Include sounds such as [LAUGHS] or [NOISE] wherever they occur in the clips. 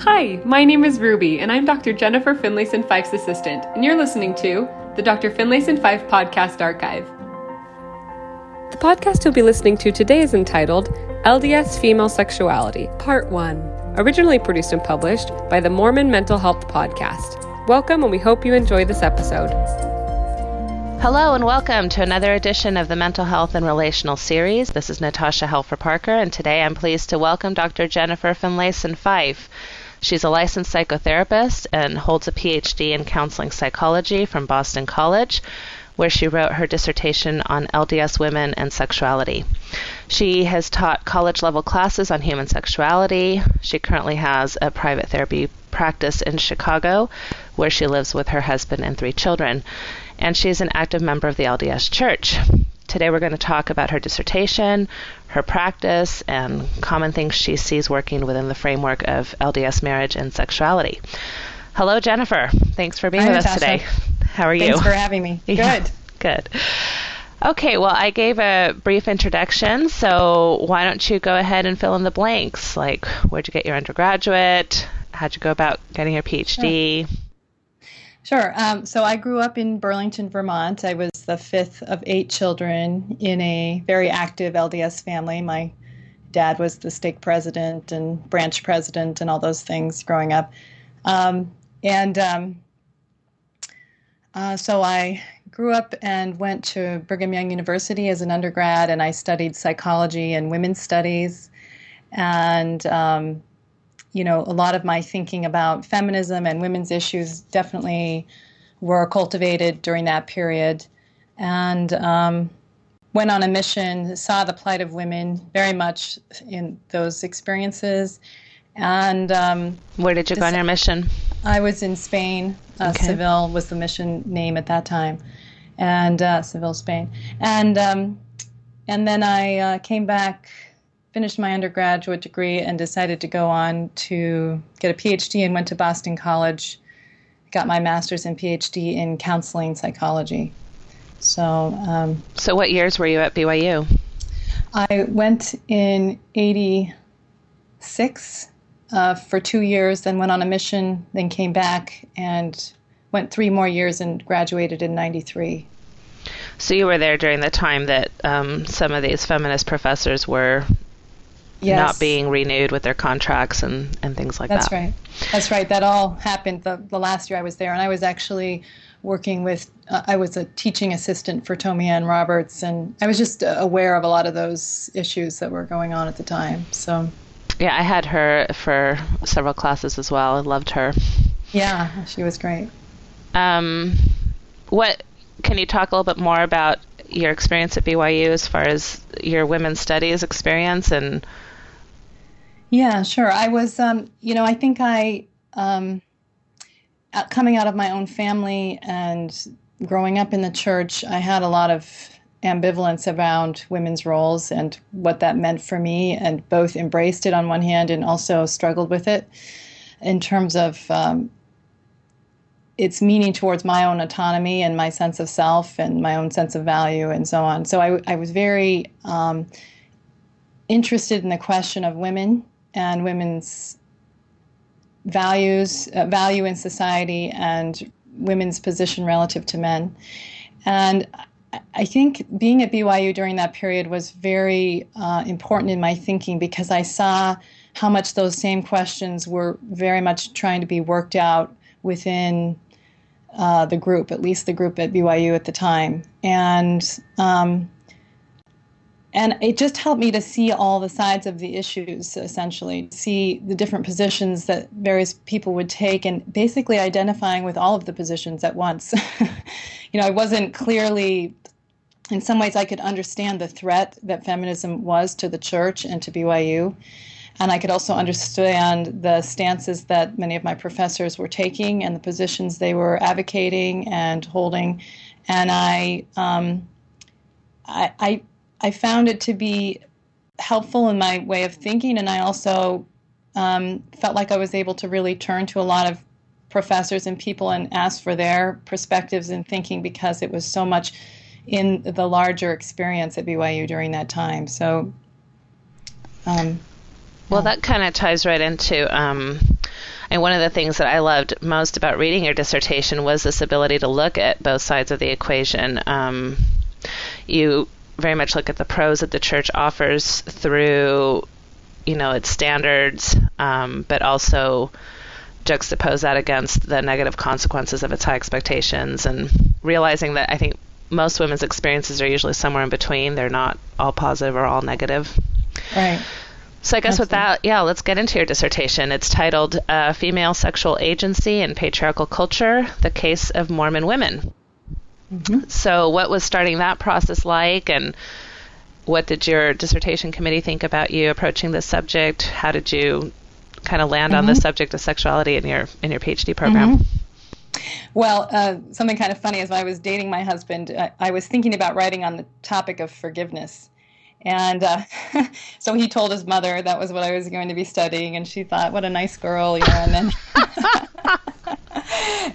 Hi, my name is Ruby, and I'm Dr. Jennifer Finlayson Fife's assistant, and you're listening to the Dr. Finlayson Fife Podcast Archive. The podcast you'll be listening to today is entitled LDS Female Sexuality, Part 1, originally produced and published by the Mormon Mental Health Podcast. Welcome, and we hope you enjoy this episode. Hello and welcome to another edition of the Mental Health and Relational Series. This is Natasha Helfer Parker, and today I'm pleased to welcome Dr. Jennifer Finlayson Fife. She's a licensed psychotherapist and holds a PhD in counseling psychology from Boston College, where she wrote her dissertation on LDS women and sexuality. She has taught college level classes on human sexuality. She currently has a private therapy practice in Chicago, where she lives with her husband and three children. And she's an active member of the LDS Church. Today we're going to talk about her dissertation, her practice, and common things she sees working within the framework of LDS marriage and sexuality. Hello, Jennifer. Thanks for being Hi, with Natasha. us today. How are you? Thanks for having me. [LAUGHS] Yeah, Good. Good. Okay, well, I gave a brief introduction, so why don't you go ahead and fill in the blanks? Like, where'd you get your undergraduate? How'd you go about getting your PhD? Sure. Um, so I grew up in Burlington, Vermont. I was the fifth of eight children in a very active LDS family. My dad was the stake president and branch president and all those things growing up. Um, and um, uh, so I grew up and went to Brigham Young University as an undergrad, and I studied psychology and women's studies. And um, you know, a lot of my thinking about feminism and women's issues definitely were cultivated during that period. And um, went on a mission, saw the plight of women very much in those experiences. And um, Where did you go on your mission? I was in Spain. Uh, Okay. Seville was the mission name at that time, and uh, Seville, Spain. And um, and then I uh, came back, finished my undergraduate degree, and decided to go on to get a PhD and went to Boston College. Got my master's and PhD in counseling psychology. So um, So, what years were you at BYU? I went in '86 uh, for two years, then went on a mission, then came back and went three more years and graduated in '93. So, you were there during the time that um, some of these feminist professors were Yes, not being renewed with their contracts and, and things like That's that. That's right. That's right. That all happened the, the last year I was there, and I was actually working with. Uh, I was a teaching assistant for Tommy Ann Roberts, and I was just uh, aware of a lot of those issues that were going on at the time. So, Yeah, I had her for several classes as well. I loved her. yeah, she was great. Um, what can you talk a little bit more about your experience at BYU as far as your women's studies experience and Yeah, sure. I was, um, you know, I think I, um, uh, coming out of my own family and growing up in the church, I had a lot of ambivalence around women's roles and what that meant for me, and both embraced it on one hand and also struggled with it in terms of um, its meaning towards my own autonomy and my sense of self and my own sense of value and so on. So I, I was very um, interested in the question of women and women's values, uh, value in society, and women's position relative to men. And I- think being at BYU during that period was very uh, important in my thinking because I saw how much those same questions were very much trying to be worked out within uh, the group, at least the group at BYU at the time. And um, and it just helped me to see all the sides of the issues essentially see the different positions that various people would take and basically identifying with all of the positions at once. [LAUGHS] You know i wasn't clearly in some ways i could understand the threat that feminism was to the church and to byu and i could also understand the stances that many of my professors were taking and the positions they were advocating and holding. And i um, I, I I found it to be helpful in my way of thinking, and I also um, felt like I was able to really turn to a lot of professors and people and ask for their perspectives and thinking because it was so much in the larger experience at BYU during that time. So, um, Well, that kind of ties right into um, And one of the things that I loved most about reading your dissertation was this ability to look at both sides of the equation. Um, you very much look at the pros that the church offers through, you know, its standards, um, but also juxtapose that against the negative consequences of its high expectations and realizing that I think most women's experiences are usually somewhere in between. They're not all positive or all negative. Right. So I guess with that, yeah, let's get into your dissertation. It's titled uh, "Female Sexual Agency in Patriarchal Culture: The Case of Mormon Women." Mm-hmm. So, what was starting that process like, and what did your dissertation committee think about you approaching this subject? How did you kind of land mm-hmm. on the subject of sexuality in your in your PhD program? Mm-hmm. Well, uh, something kind of funny is when I was dating my husband, I, I was thinking about writing on the topic of forgiveness. And uh, [LAUGHS] so he told his mother that was what I was going to be studying, and she thought, "What a nice girl," you know. And then, [LAUGHS] [LAUGHS]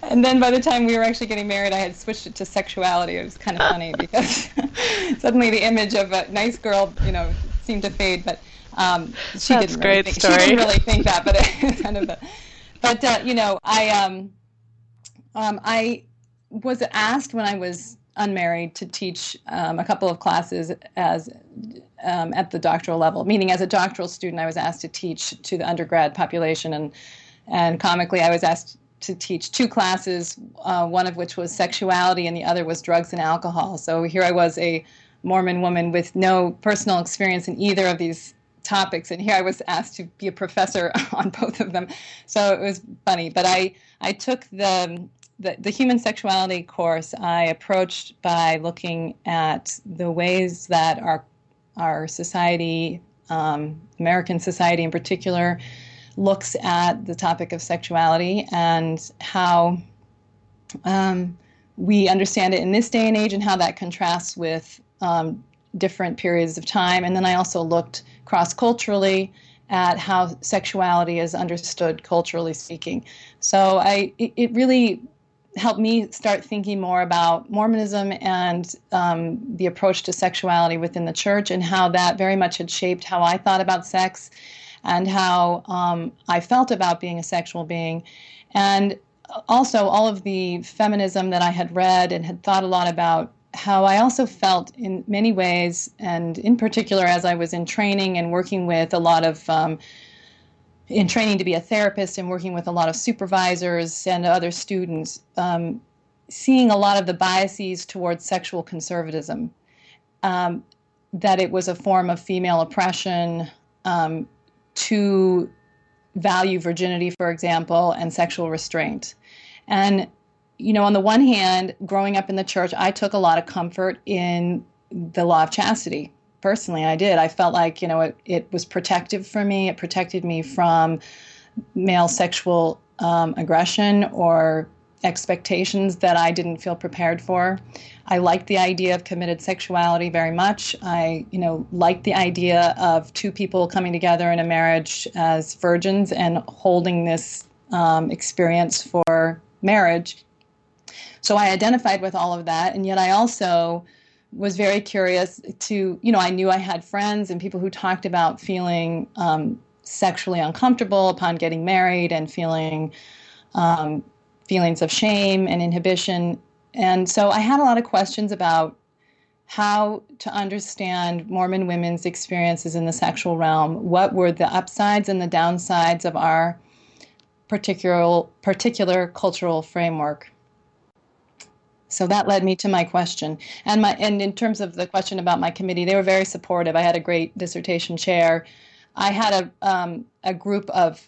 and then by the time we were actually getting married, I had switched it to sexuality. It was kind of funny because [LAUGHS] suddenly the image of a nice girl, you know, seemed to fade. But um, she That's didn't really think, story. she didn't really think that. But it, [LAUGHS] [LAUGHS] kind of, a, but uh, you know, I um, um, I was asked when I was unmarried to teach um, a couple of classes as um, at the doctoral level. Meaning, as a doctoral student, I was asked to teach to the undergrad population, and and comically, I was asked to teach two classes, uh, one of which was sexuality, and the other was drugs and alcohol. So here I was, a Mormon woman with no personal experience in either of these topics, and here I was asked to be a professor [LAUGHS] on both of them. So it was funny, but I I took the the, the human sexuality course I approached by looking at the ways that our our society, um, American society in particular, looks at the topic of sexuality and how um, we understand it in this day and age and how that contrasts with um, different periods of time. And then I also looked cross culturally at how sexuality is understood culturally speaking. So I it, it really helped me start thinking more about Mormonism and um, the approach to sexuality within the church and how that very much had shaped how I thought about sex and how um, I felt about being a sexual being. And also, all of the feminism that I had read and had thought a lot about. How I also felt in many ways, and in particular as I was in training and working with a lot of um, in training to be a therapist and working with a lot of supervisors and other students, um, seeing a lot of the biases towards sexual conservatism, um, that it was a form of female oppression um, to value virginity, for example, and sexual restraint. And, you know, on the one hand, growing up in the church, I took a lot of comfort in the law of chastity. Personally i did. I felt like you know it, it was protective for me. It protected me from male sexual um, aggression or expectations that i didn't feel prepared for. I liked the idea of committed sexuality very much. I you know liked the idea of two people coming together in a marriage as virgins and holding this um, experience for marriage. So i identified with all of that and yet i also was very curious to, you know, I knew I had friends and people who talked about feeling um, sexually uncomfortable upon getting married and feeling um, feelings of shame and inhibition. And so I had a lot of questions about how to understand Mormon women's experiences in the sexual realm. What were the upsides and the downsides of our particular particular cultural framework? So that led me to my question. And my and in terms of the question about my committee, they were very supportive. I had a great dissertation chair. I had a um, a group of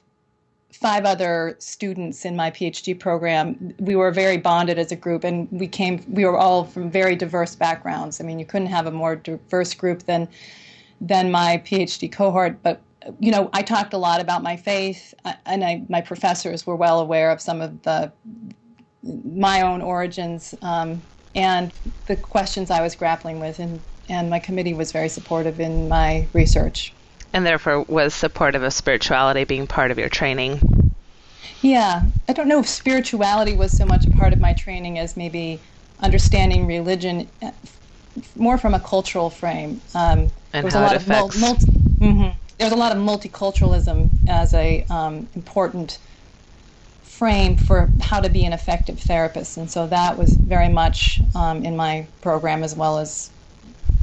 five other students in my PhD program. We were very bonded as a group, and we came. We were all from very diverse backgrounds. I mean, you couldn't have a more diverse group than than my PhD cohort. But you know, I talked a lot about my faith, uh, and I, my professors were well aware of some of the my own origins um, and the questions I was grappling with, and, and my committee was very supportive in my research. And therefore was supportive of spirituality being part of your training. Yeah, I don't know if spirituality was so much a part of my training as maybe understanding religion uh, more from a cultural frame. Um, and how it affects. Mul- multi- mm-hmm. There was a lot of multiculturalism as a um, important frame for how to be an effective therapist. And so that was very much um, in my program as well as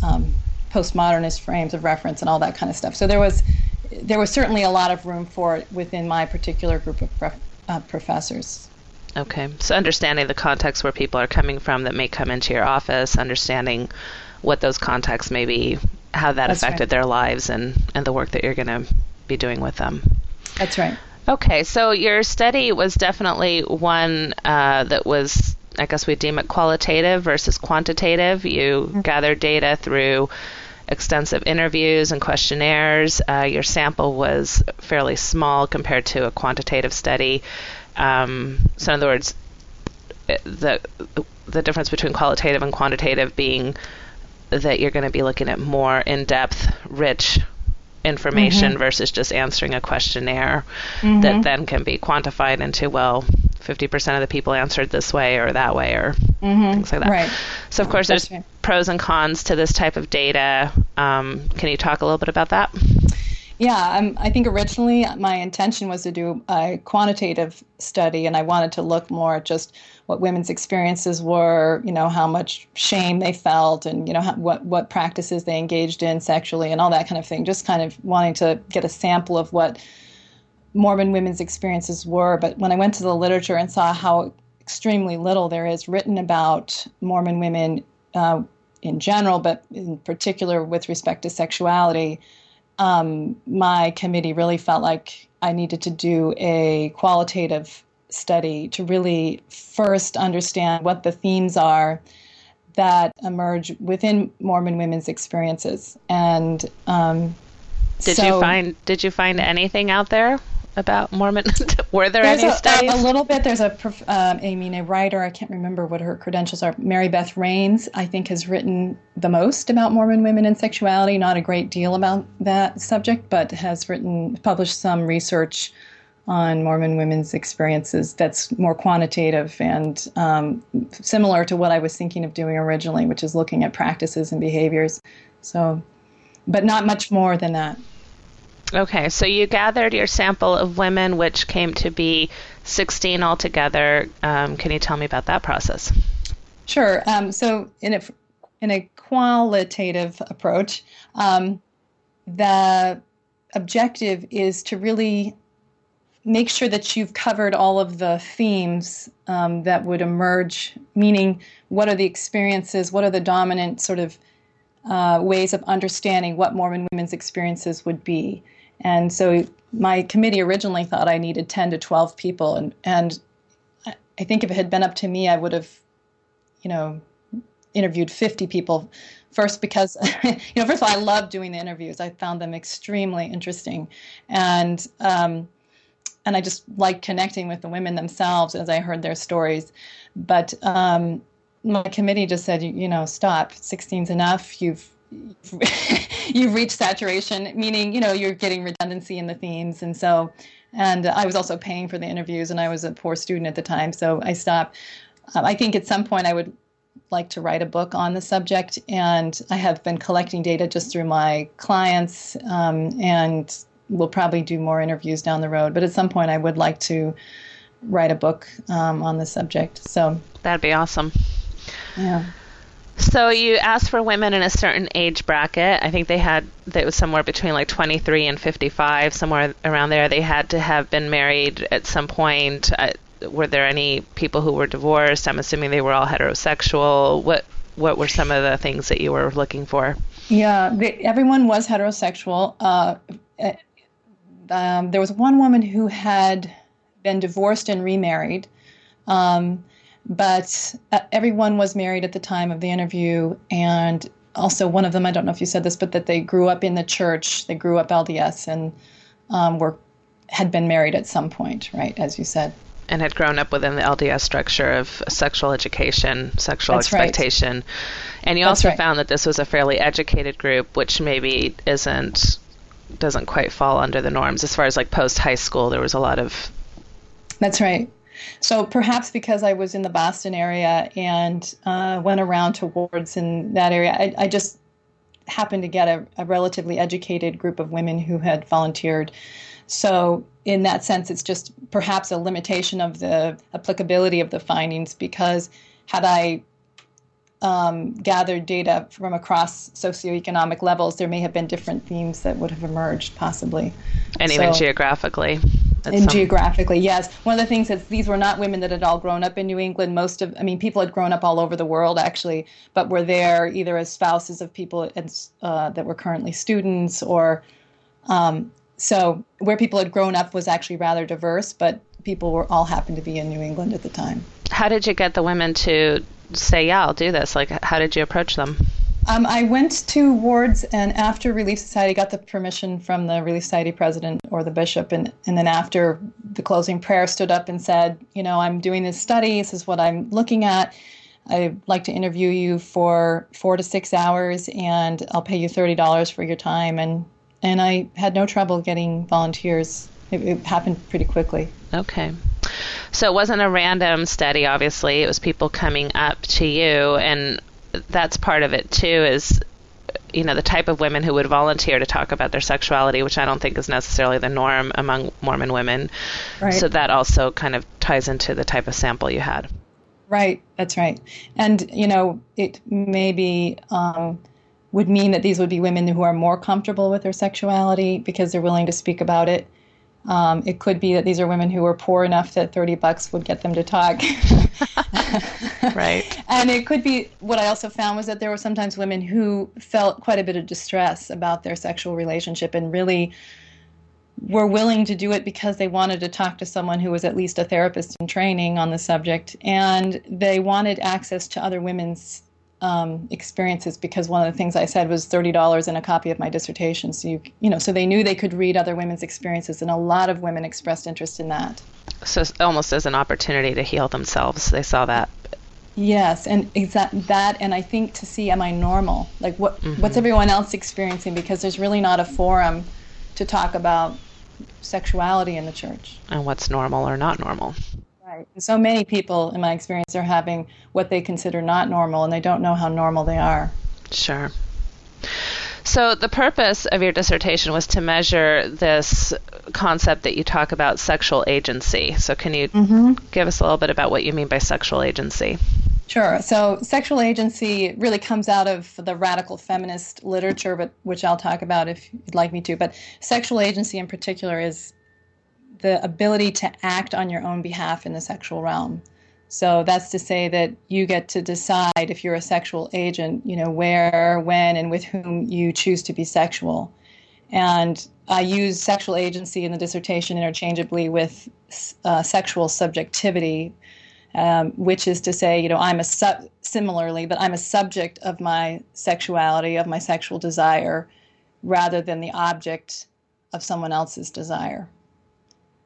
um, postmodernist frames of reference and all that kind of stuff. So there was there was certainly a lot of room for it within my particular group of prof- uh, professors. Okay, so understanding the context where people are coming from that may come into your office, understanding what those contexts may be, how that That's affected right. their lives, and and the work that you're going to be doing with them. That's right. Okay, so your study was definitely one uh, that was, I guess we deem it qualitative versus quantitative. You Mm-hmm. gathered data through extensive interviews and questionnaires. Uh, your sample was fairly small compared to a quantitative study. Um, so, in other words, the the difference between qualitative and quantitative being that you're going to be looking at more in-depth, rich information versus just answering a questionnaire that then can be quantified into well 50% of the people answered this way or that way or things like that Right. so of course That's there's right. Pros and cons to this type of data um, can you talk a little bit about that Yeah, um, I think originally my intention was to do a quantitative study, and I wanted to look more at just what women's experiences were, you know, how much shame they felt, and you know how, what what practices they engaged in sexually, and all that kind of thing. Just kind of wanting to get a sample of what Mormon women's experiences were. But when I went to the literature and saw how extremely little there is written about Mormon women uh, in general, but in particular with respect to sexuality um, my committee really felt like I needed to do a qualitative study to really first understand what the themes are that emerge within Mormon women's experiences. And um, did so you find did you find anything out there about mormon [LAUGHS] were there there's any a, studies a little bit. There's a, um, I mean, a writer. I can't remember what her credentials are. Marybeth Raynes, I think, has written the most about Mormon women and sexuality. Not a great deal about that subject, but has written, published some research on Mormon women's experiences that's more quantitative and um, similar to what I was thinking of doing originally, which is looking at practices and behaviors. So, but not much more than that. Okay, so you gathered your sample of women, which came to be 16 altogether. Um, can you tell me about that process? Sure. Um, so, in a in a qualitative approach, um, the objective is to really make sure that you've covered all of the themes um, that would emerge. Meaning, what are the experiences? What are the dominant sort of uh, ways of understanding what Mormon women's experiences would be? And so, my committee originally thought I needed ten to twelve people, and and I- I think if it had been up to me, I would have you know, interviewed 50 people. First, because, [LAUGHS] you know, first of all, I love doing the interviews. I found them extremely interesting. And, um, and I just like connecting with the women themselves as I heard their stories. But um, my committee just said, you, you know, stop. 16's enough. You've [LAUGHS] you've reached saturation, meaning you know you're getting redundancy in the themes, and so. And I was also paying for the interviews, and I was a poor student at the time, so I stopped. Um, I think at some point I would like to write a book on the subject, and I have been collecting data just through my clients, um, and we'll probably do more interviews down the road. But at some point, I would like to write a book um, on the subject. So, That'd be awesome. yeah. So you asked for women in a certain age bracket. I think they had that was somewhere between like 23 and 55, somewhere around there. They had to have been married at some point. Uh, were there any people who were divorced? I'm assuming they were all heterosexual. What what were some of the things that you were looking for? Yeah, they, everyone was heterosexual. Uh, um, there was one woman who had been divorced and remarried, um, but uh, everyone was married at the time of the interview. And also, one of them, I don't know if you said this, but that they grew up in the church. They grew up LDS and um, were had been married at some point, right? As you said. And had grown up within the LDS structure of sexual education, sexual That's right. expectation. And you That's also right. found that this was a fairly educated group, which maybe isn't doesn't quite fall under the norms as far as like post high school. There was a lot of That's right. So perhaps because I was in the Boston area and uh, went around to wards in that area, I, I just happened to get a, a relatively educated group of women who had volunteered. so, in that sense, it's just perhaps a limitation of the applicability of the findings because had I um, gathered data from across socioeconomic levels, there may have been different themes that would have emerged, possibly. And so, even geographically. And some... geographically, yes. One of the things is these were not women that had all grown up in New England. Most of, I mean, people had grown up all over the world, actually, but were there either as spouses of people uh, that were currently students or. Um, so where people had grown up was actually rather diverse, but people were all happened to be in New England at the time. How did you get the women to say, "Yeah, I'll do this"? Like, how did you approach them? Um, I went to wards, and after Relief Society, got the permission from the Relief Society president or the bishop, and, and then after the closing prayer, stood up and said, "You know, I'm doing this study. This is what I'm looking at. I'd like to interview you for four to six hours, and I'll pay you thirty dollars for your time." And and I had no trouble getting volunteers. It, it happened pretty quickly. Okay. So it wasn't a random study, obviously. It was people coming up to you, and that's part of it too. Is you know the type of women who would volunteer to talk about their sexuality, which I don't think is necessarily the norm among Mormon women. Right. So that also kind of ties into the type of sample you had. Right. That's right. And you know it maybe um, would mean that these would be women who are more comfortable with their sexuality because they're willing to speak about it. Um, it could be that these are women who are poor enough that 30 bucks would get them to talk. [LAUGHS] [LAUGHS] right. And it could be what I also found was that there were sometimes women who felt quite a bit of distress about their sexual relationship and really were willing to do it because they wanted to talk to someone who was at least a therapist in training on the subject and they wanted access to other women's um, experiences because one of the things I said was thirty dollars and a copy of my dissertation. So you you know, so they knew they could read other women's experiences, and a lot of women expressed interest in that. So almost as an opportunity to heal themselves, they saw that. Yes, and exact that, and I think to see am I normal? Like what mm-hmm. what's everyone else experiencing? Because there's really not a forum to talk about sexuality in the church. And what's normal or not normal. Right. And so many people, in my experience, are having what they consider not normal, and they don't know how normal they are. Sure. So, the purpose of your dissertation was to measure this concept that you talk about, sexual agency. So, can you mm-hmm. give us a little bit about what you mean by sexual agency? Sure. So, sexual agency really comes out of the radical feminist literature, but which I'll talk about if you'd like me to. But sexual agency, in particular, is the ability to act on your own behalf in the sexual realm. So that's to say that you get to decide if you're a sexual agent, you know, where, when, and with whom you choose to be sexual. And I use sexual agency in the dissertation interchangeably with uh, sexual subjectivity, um, which is to say, you know, I'm a sub, similarly, but I'm a subject of my sexuality, of my sexual desire, rather than the object of someone else's desire.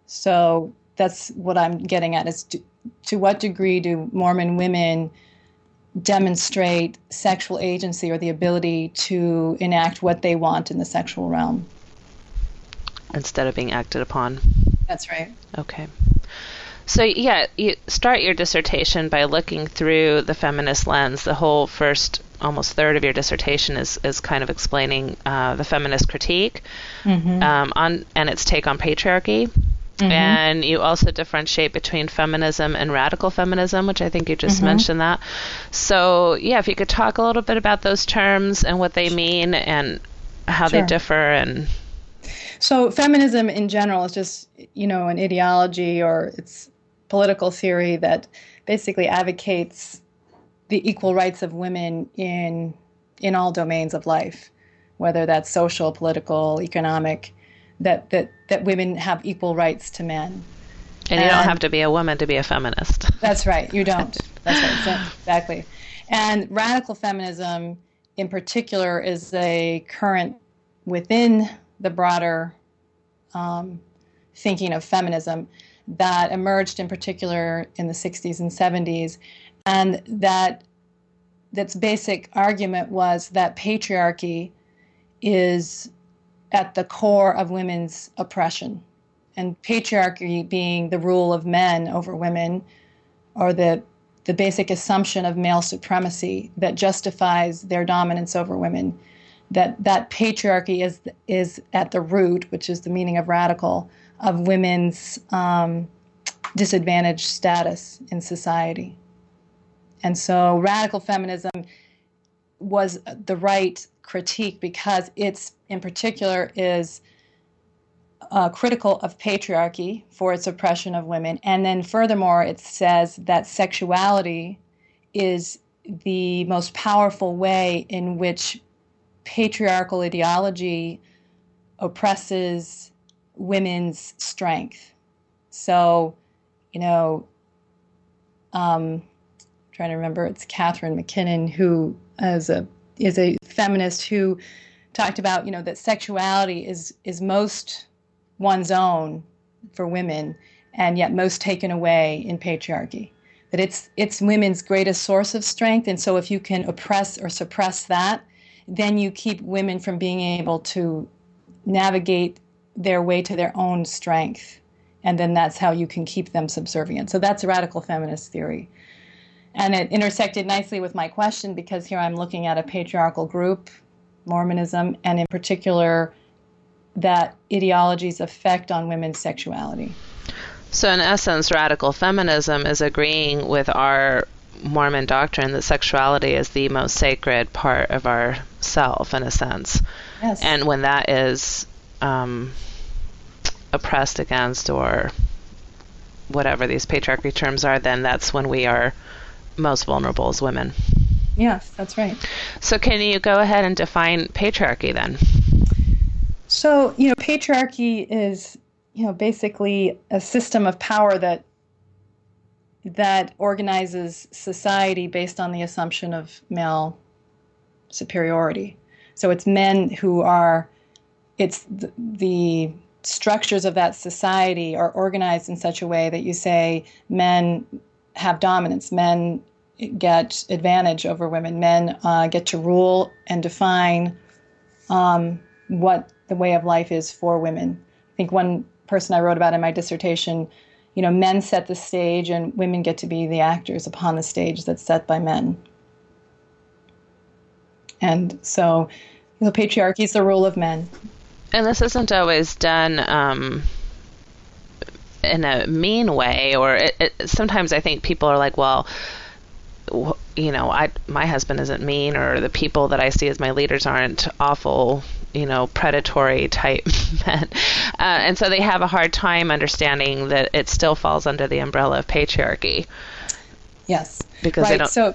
So that's what I'm getting at is to, to what degree do Mormon women demonstrate sexual agency or the ability to enact what they want in the sexual realm? Instead of being acted upon. That's right. Okay. So, yeah, you start your dissertation by looking through the feminist lens. The whole first almost third of your dissertation is, is kind of explaining uh, the feminist critique mm-hmm. um, on and its take on patriarchy. Mm-hmm. And you also differentiate between feminism and radical feminism, which I think you just mm-hmm. mentioned that. So, yeah, if you could talk a little bit about those terms and what they mean and how sure. they differ and so feminism in general is just, you know, an ideology or it's political theory that basically advocates the equal rights of women in in all domains of life, whether that's social, political, economic that that that women have equal rights to men. And, and you don't have to be a woman to be a feminist. That's right. You don't. [LAUGHS] That's right. Exactly. And radical feminism, in particular, is a current within the broader um, thinking of feminism that emerged, in particular, in the 60s and 70s, and that that's basic argument was that patriarchy is at the core of women's oppression. And patriarchy being the rule of men over women, or the, the basic assumption of male supremacy that justifies their dominance over women. that that patriarchy is is at the root, which is the meaning of radical, of women's um, disadvantaged status in society. And so radical feminism was the right critique because it's in particular is uh, critical of patriarchy for its oppression of women. And then furthermore, it says that sexuality is the most powerful way in which patriarchal ideology oppresses women's strength. So, you know, um, trying to remember, it's Catharine MacKinnon who is a is a feminist who talked about you know that sexuality is is most one's own for women and yet most taken away in patriarchy. That it's it's women's greatest source of strength. And so if you can oppress or suppress that then you keep women from being able to navigate their way to their own strength. And then that's how you can keep them subservient. So that's radical feminist theory and it intersected nicely with my question because here i'm looking at a patriarchal group mormonism and in particular that ideology's effect on women's sexuality. So, in essence, radical feminism is agreeing with our Mormon doctrine that sexuality is the most sacred part of our self, in a sense. Yes. And when that is um, oppressed against, or whatever these patriarchy terms are, then that's when we are most vulnerable as women. Yes, that's right. So, can you go ahead and define patriarchy then? So, you know, patriarchy is, you know, basically a system of power that that organizes society based on the assumption of male superiority. So it's men who are it's the, the structures of that society are organized in such a way that you say men have dominance, men get advantage over women, men uh, get to rule and define um, what the way of life is for women. I think one person I wrote about in my dissertation, you know, men set the stage and women get to be the actors upon the stage that's set by men. And so the patriarchy is the rule of men. And this isn't always done um, in a mean way, or it, it, sometimes I think people are like, well, you know, I my husband isn't mean, or the people that I see as my leaders aren't awful, you know, predatory type [LAUGHS] men, uh, and so they have a hard time understanding that it still falls under the umbrella of patriarchy. Yes, because right. they don't. So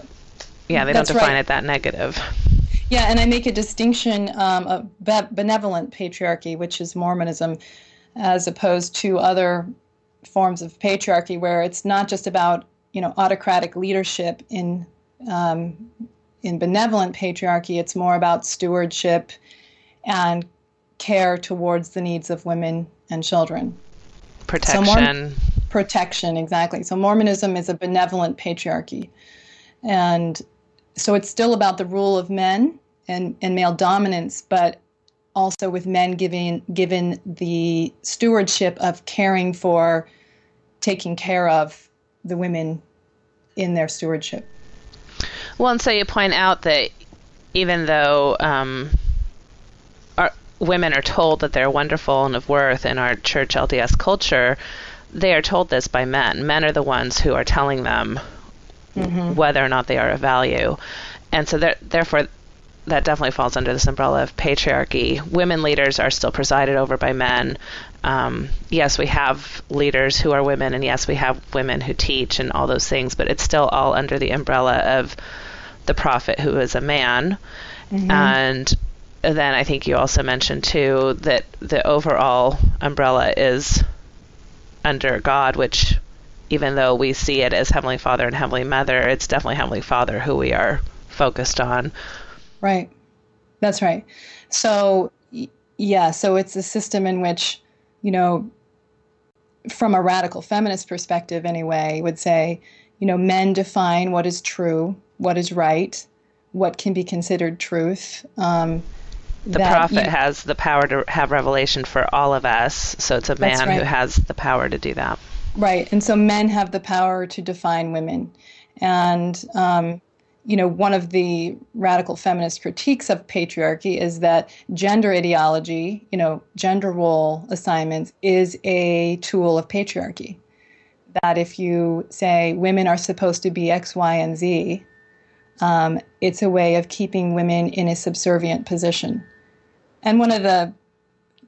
yeah, they don't define right. it that negative. Yeah, and I make a distinction um, of benevolent patriarchy, which is Mormonism, as opposed to other forms of patriarchy, where it's not just about you know autocratic leadership in um, in benevolent patriarchy. It's more about stewardship and care towards the needs of women and children. Protection. So protection exactly. So mormonism is a benevolent patriarchy. And so it's still about the rule of men and, and male dominance but also with men giving given the stewardship of caring for taking care of the women in their stewardship. Well, and so you point out that even though um, our, women are told that they're wonderful and of worth in our church LDS culture, they are told this by men. Men are the ones who are telling them mm-hmm. whether or not they are of value. And so, therefore, that definitely falls under this umbrella of patriarchy. Women leaders are still presided over by men. Um, yes, we have leaders who are women, and yes, we have women who teach and all those things, but it's still all under the umbrella of the prophet who is a man. Mm-hmm. And then I think you also mentioned too that the overall umbrella is under God, which even though we see it as Heavenly Father and Heavenly Mother, it's definitely Heavenly Father who we are focused on. Right. That's right. So, yeah, so it's a system in which, you know, from a radical feminist perspective anyway, would say, you know, men define what is true, what is right, what can be considered truth. Um, the prophet you, has the power to have revelation for all of us, so it's a man right. who has the power to do that. Right, and so men have the power to define women, and um, you know, one of the radical feminist critiques of patriarchy is that gender ideology, you know, gender role assignments is a tool of patriarchy. That if you say women are supposed to be X, Y, and Z, um, it's a way of keeping women in a subservient position. And one of the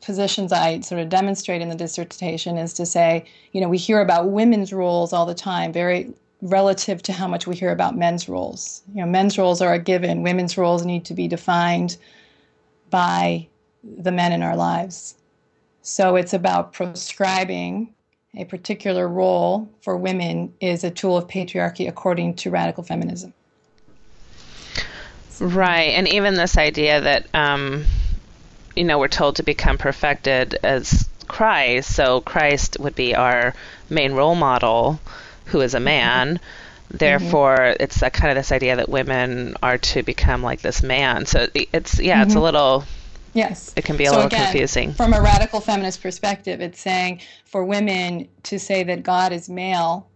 positions I sort of demonstrate in the dissertation is to say, you know, we hear about women's roles all the time, very relative to how much we hear about men's roles. You know, men's roles are a given, women's roles need to be defined by the men in our lives. So it's about prescribing a particular role for women is a tool of patriarchy according to radical feminism. Right, and even this idea that um, you know we're told to become perfected as Christ, so Christ would be our main role model who is a man. Mm-hmm. Therefore, mm-hmm. it's that kind of this idea that women are to become like this man. So it's yeah, mm-hmm. it's a mm-hmm. little Yes. It can be a so little again, confusing. From a radical feminist perspective, it's saying for women to say that God is male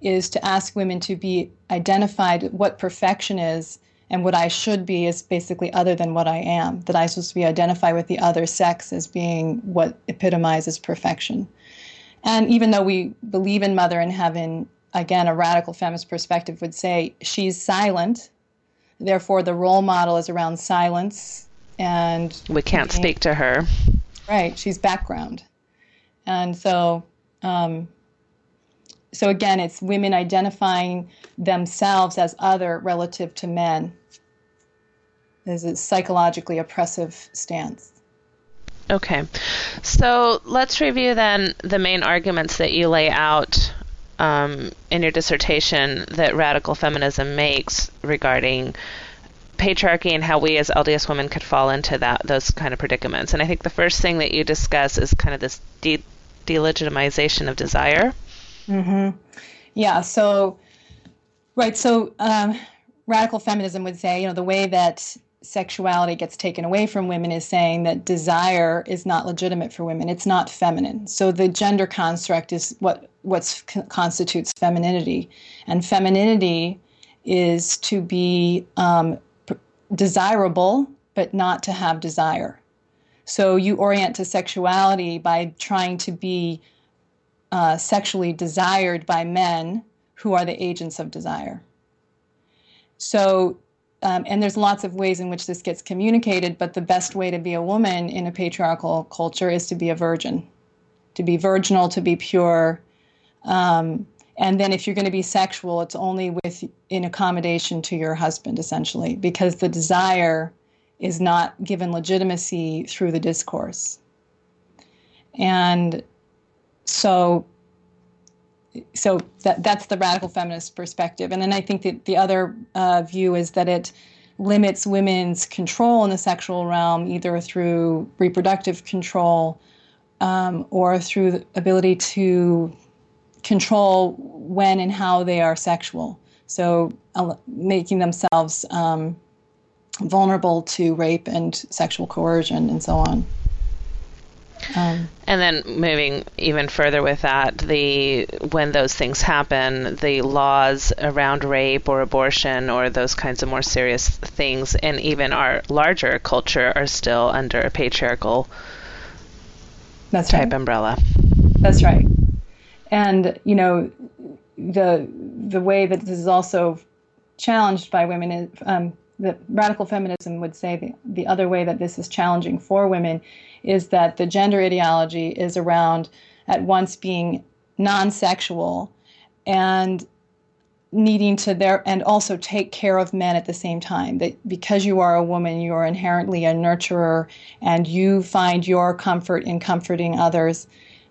is to ask women to be identified what perfection is and what I should be is basically other than what I am. That I'm supposed to be identified with the other sex as being what epitomizes perfection. And even though we believe in mother in heaven again, a radical feminist perspective would say she's silent, therefore the role model is around silence, and we can't speak to her. Right, she's background, and so. Um, so again, it's women identifying themselves as other relative to men. This Is a psychologically oppressive stance. Okay, so let's review then the main arguments that you lay out um, in your dissertation that radical feminism makes regarding patriarchy and how we as LDS women could fall into that those kind of predicaments. And I think the first thing that you discuss is kind of this de- delegitimization of desire. Mm-hmm. Yeah. So, right. So, um, radical feminism would say, you know, the way that sexuality gets taken away from women is saying that desire is not legitimate for women. It's not feminine. So the gender construct is what what constitutes femininity, and femininity is to be um, desirable but not to have desire. So you orient to sexuality by trying to be uh, sexually desired by men who are the agents of desire. So um, and there's lots of ways in which this gets communicated, but the best way to be a woman in a patriarchal culture is to be a virgin, to be virginal, to be pure. Um, and then if you're going to be sexual, it's only with in accommodation to your husband, essentially, because the desire is not given legitimacy through the discourse. And so so that that's the radical feminist perspective. And then I think that the other uh, view is that it limits women's control in the sexual realm, either through reproductive control um, or through the ability to control when and how they are sexual. So uh, making themselves um, vulnerable to rape and sexual coercion and so on. Um, and then moving even further with that, the when those things happen, the laws around rape or abortion or those kinds of more serious things, and even our larger culture, are still under a patriarchal That's type right. umbrella. That's right. And you know, the the way that this is also challenged by women is um, that radical feminism would say the, the other way that this is challenging for women is that the gender ideology is around at once being non-sexual and needing to there and also take care of men at the same time. That because you are a woman you are inherently a nurturer and you find your comfort in comforting others.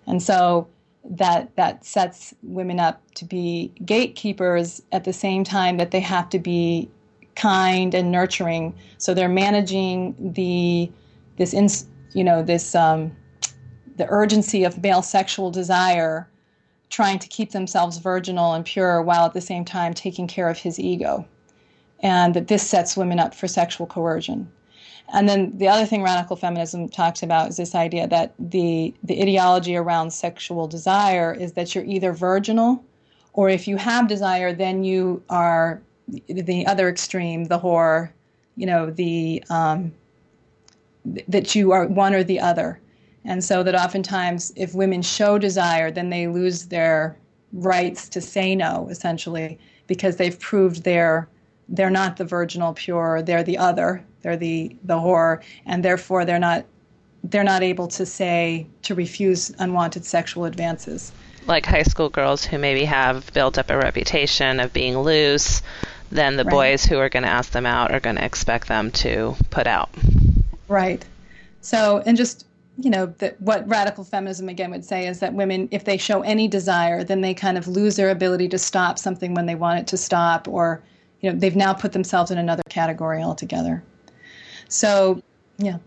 And so that that sets women up to be gatekeepers at the same time that they have to be kind and nurturing so they're managing the this you know, this um, the urgency of male sexual desire, trying to keep themselves virginal and pure while at the same time taking care of his ego, and that this sets women up for sexual coercion. And then the other thing radical feminism talks about is this idea that the the ideology around sexual desire is that you're either virginal or if you have desire, then you are the other extreme, the whore, you know, the um, that you are one or the other. And so that oftentimes, if women show desire, then they lose their rights to say no, essentially, because they've proved they're they're not the virginal pure, they're the other, they're the the whore, and therefore they're not they're not able to say to refuse unwanted sexual advances. Like high school girls who maybe have built up a reputation of being loose, then the right. boys who are going to ask them out are going to expect them to put out. Right. So, and just you know that what radical feminism again would say is that women if they show any desire then they kind of lose their ability to stop something when they want it to stop or you know they've now put themselves in another category altogether so yeah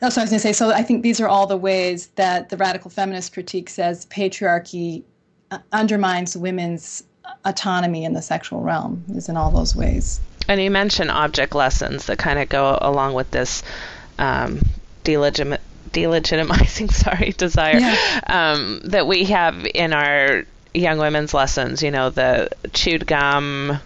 that's what I was going to say. So I think these are all the ways that the radical feminist critique says patriarchy uh, undermines women's autonomy in the sexual realm, is in all those ways. And you mentioned object lessons that kind of go along with this um, delegitimizing, [LAUGHS] sorry, desire yeah. um, that we have in our young women's lessons. You know, the chewed gum.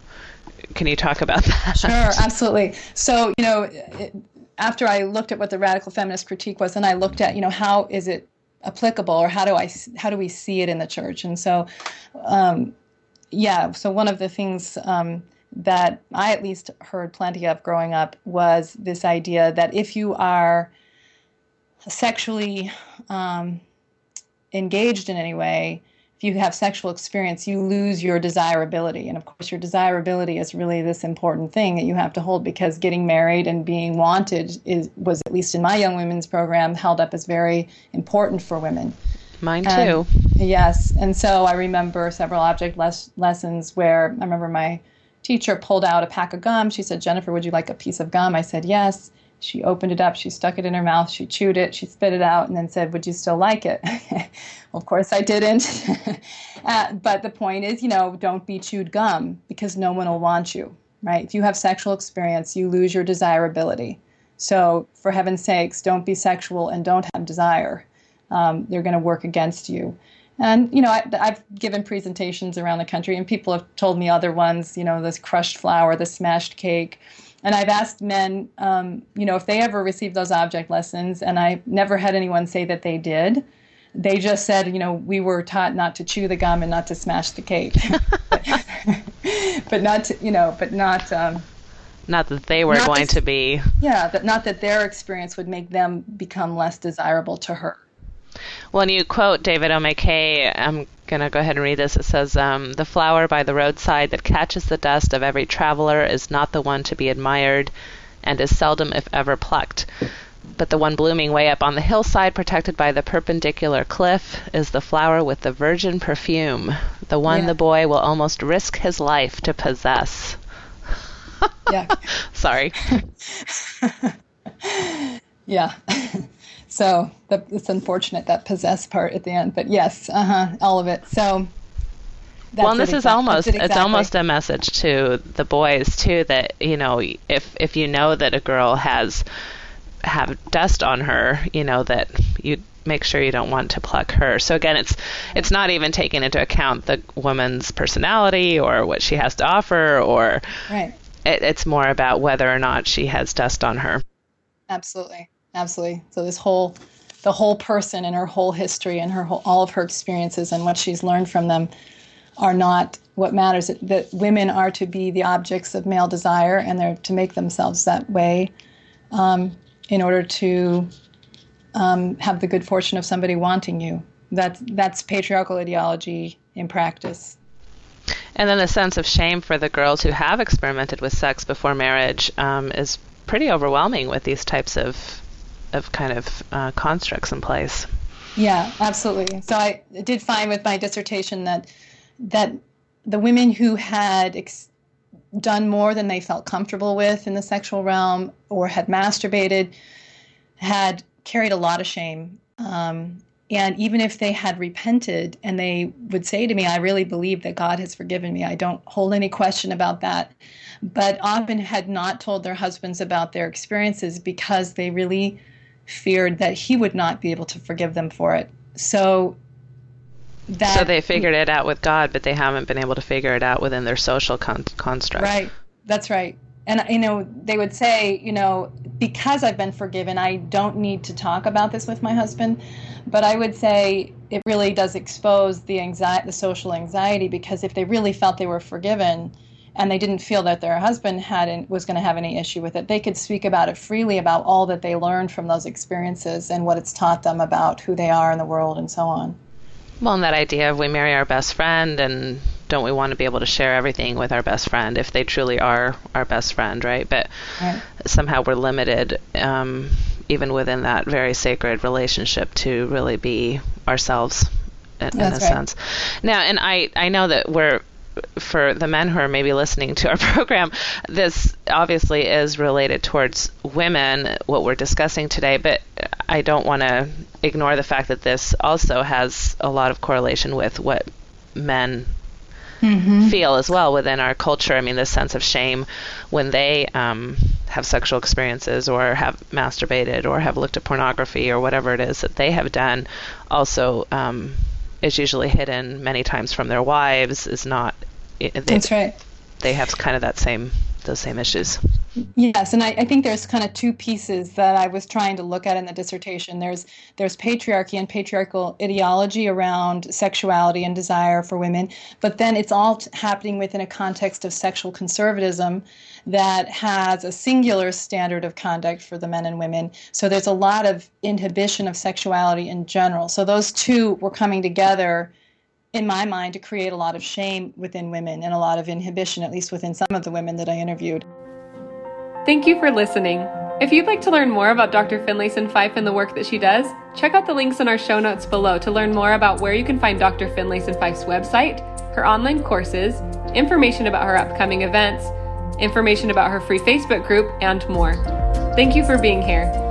Can you talk about that? Sure, [LAUGHS] absolutely. So, you know, it, after I looked at what the radical feminist critique was, and I looked at, you know, how is it applicable, or how do I, how do we see it in the church? And so, um, yeah. So one of the things um, that I at least heard plenty of growing up was this idea that if you are sexually um, engaged in any way, if you have sexual experience, you lose your desirability. And of course, your desirability is really this important thing that you have to hold because getting married and being wanted is, was, at least in my young women's program, held up as very important for women. Mine too. yes. And so I remember several object les- lessons where I remember my teacher pulled out a pack of gum. She said, Jennifer, would you like a piece of gum? I said, yes. She opened it up, she stuck it in her mouth, she chewed it, she spit it out, and then said, Would you still like it? well, [LAUGHS] of course I didn't. [LAUGHS] uh, but the point is, you know, don't be chewed gum because no one will want you, right? If you have sexual experience, you lose your desirability. So, for heaven's sakes, don't be sexual and don't have desire. Um, they're going to work against you. And, you know, I, have given presentations around the country, and people have told me other ones, you know, this crushed flower, the smashed cake. And I've asked men, um, you know, if they ever received those object lessons, and I never had anyone say that they did. They just said, you know, we were taught not to chew the gum and not to smash the cake, [LAUGHS] but, not to, you know, but not. Um, not that they were going to, to be. Yeah, that not that their experience would make them become less desirable to her. Well, and you quote David. McKay, I'm going to go ahead and read this. It says, um, The flower by the roadside that catches the dust of every traveler is not the one to be admired and is seldom, if ever, plucked. But the one blooming way up on the hillside, protected by the perpendicular cliff, is the flower with the virgin perfume, the one yeah. the boy will almost risk his life to possess. yeah. [LAUGHS] Sorry. [LAUGHS] yeah. [LAUGHS] So the, it's unfortunate that possess part at the end, but yes, uh huh, all of it. So. well, this is almost it exactly. it's almost a message to the boys too that you know if if you know that a girl has have dust on her, you know that you make sure you don't want to pluck her. So again, it's it's not even taking into account the woman's personality or what she has to offer, or right. It, it's more about whether or not she has dust on her. Absolutely absolutely. So this whole, the whole person and her whole history and her whole, all of her experiences and what she's learned from them are not what matters. That women are to be the objects of male desire and they're to make themselves that way um, in order to um, have the good fortune of somebody wanting you. That's that's patriarchal ideology in practice. And then the sense of shame for the girls who have experimented with sex before marriage um, is pretty overwhelming with these types of of kind of uh, constructs in place. Yeah, absolutely. So I did find with my dissertation that that the women who had ex- done more than they felt comfortable with in the sexual realm or had masturbated had carried a lot of shame. Um, and even if they had repented and they would say to me, I really believe that God has forgiven me, I don't hold any question about that, but often had not told their husbands about their experiences because they really feared that he would not be able to forgive them for it. So that, so they figured it out with God, but they haven't been able to figure it out within their social con- construct. Right. That's right. And you know, they would say, you know, because I've been forgiven, I don't need to talk about this with my husband. But I would say it really does expose the anxiety, the social anxiety, because if they really felt they were forgiven, and they didn't feel that their husband had was going to have any issue with it, they could speak about it freely about all that they learned from those experiences and what it's taught them about who they are in the world and so on. Well, and that idea of we marry our best friend and don't we want to be able to share everything with our best friend if they truly are our best friend, right? But right. somehow we're limited, um, even within that very sacred relationship, to really be ourselves in, in a right. sense. Now, and I, I know that we're for the men who are maybe listening to our [LAUGHS] program, this obviously is related towards women, what we're discussing today, but I don't want to ignore the fact that this also has a lot of correlation with what men mm-hmm. feel as well within our culture. I mean, this sense of shame when they um, have sexual experiences or have masturbated or have looked at pornography or whatever it is that they have done also. Um, is usually hidden many times from their wives is not they, that's right they have kind of that same those same issues yes and I, I, think there's kind of two pieces that i was trying to look at in the dissertation there's there's patriarchy and patriarchal ideology around sexuality and desire for women but then it's all t- happening within a context of sexual conservatism that has a singular standard of conduct for the men and women. So there's a lot of inhibition of sexuality in general. So those two were coming together in my mind to create a lot of shame within women and a lot of inhibition, at least within some of the women that I interviewed. Thank you for listening. If you'd like to learn more about Dr. Finlayson Fife and the work that she does, check out the links in our show notes below to learn more about where you can find Dr. Finlayson Fife's website, her online courses, information about her upcoming events, information about her free Facebook group, and more. Thank you for being here.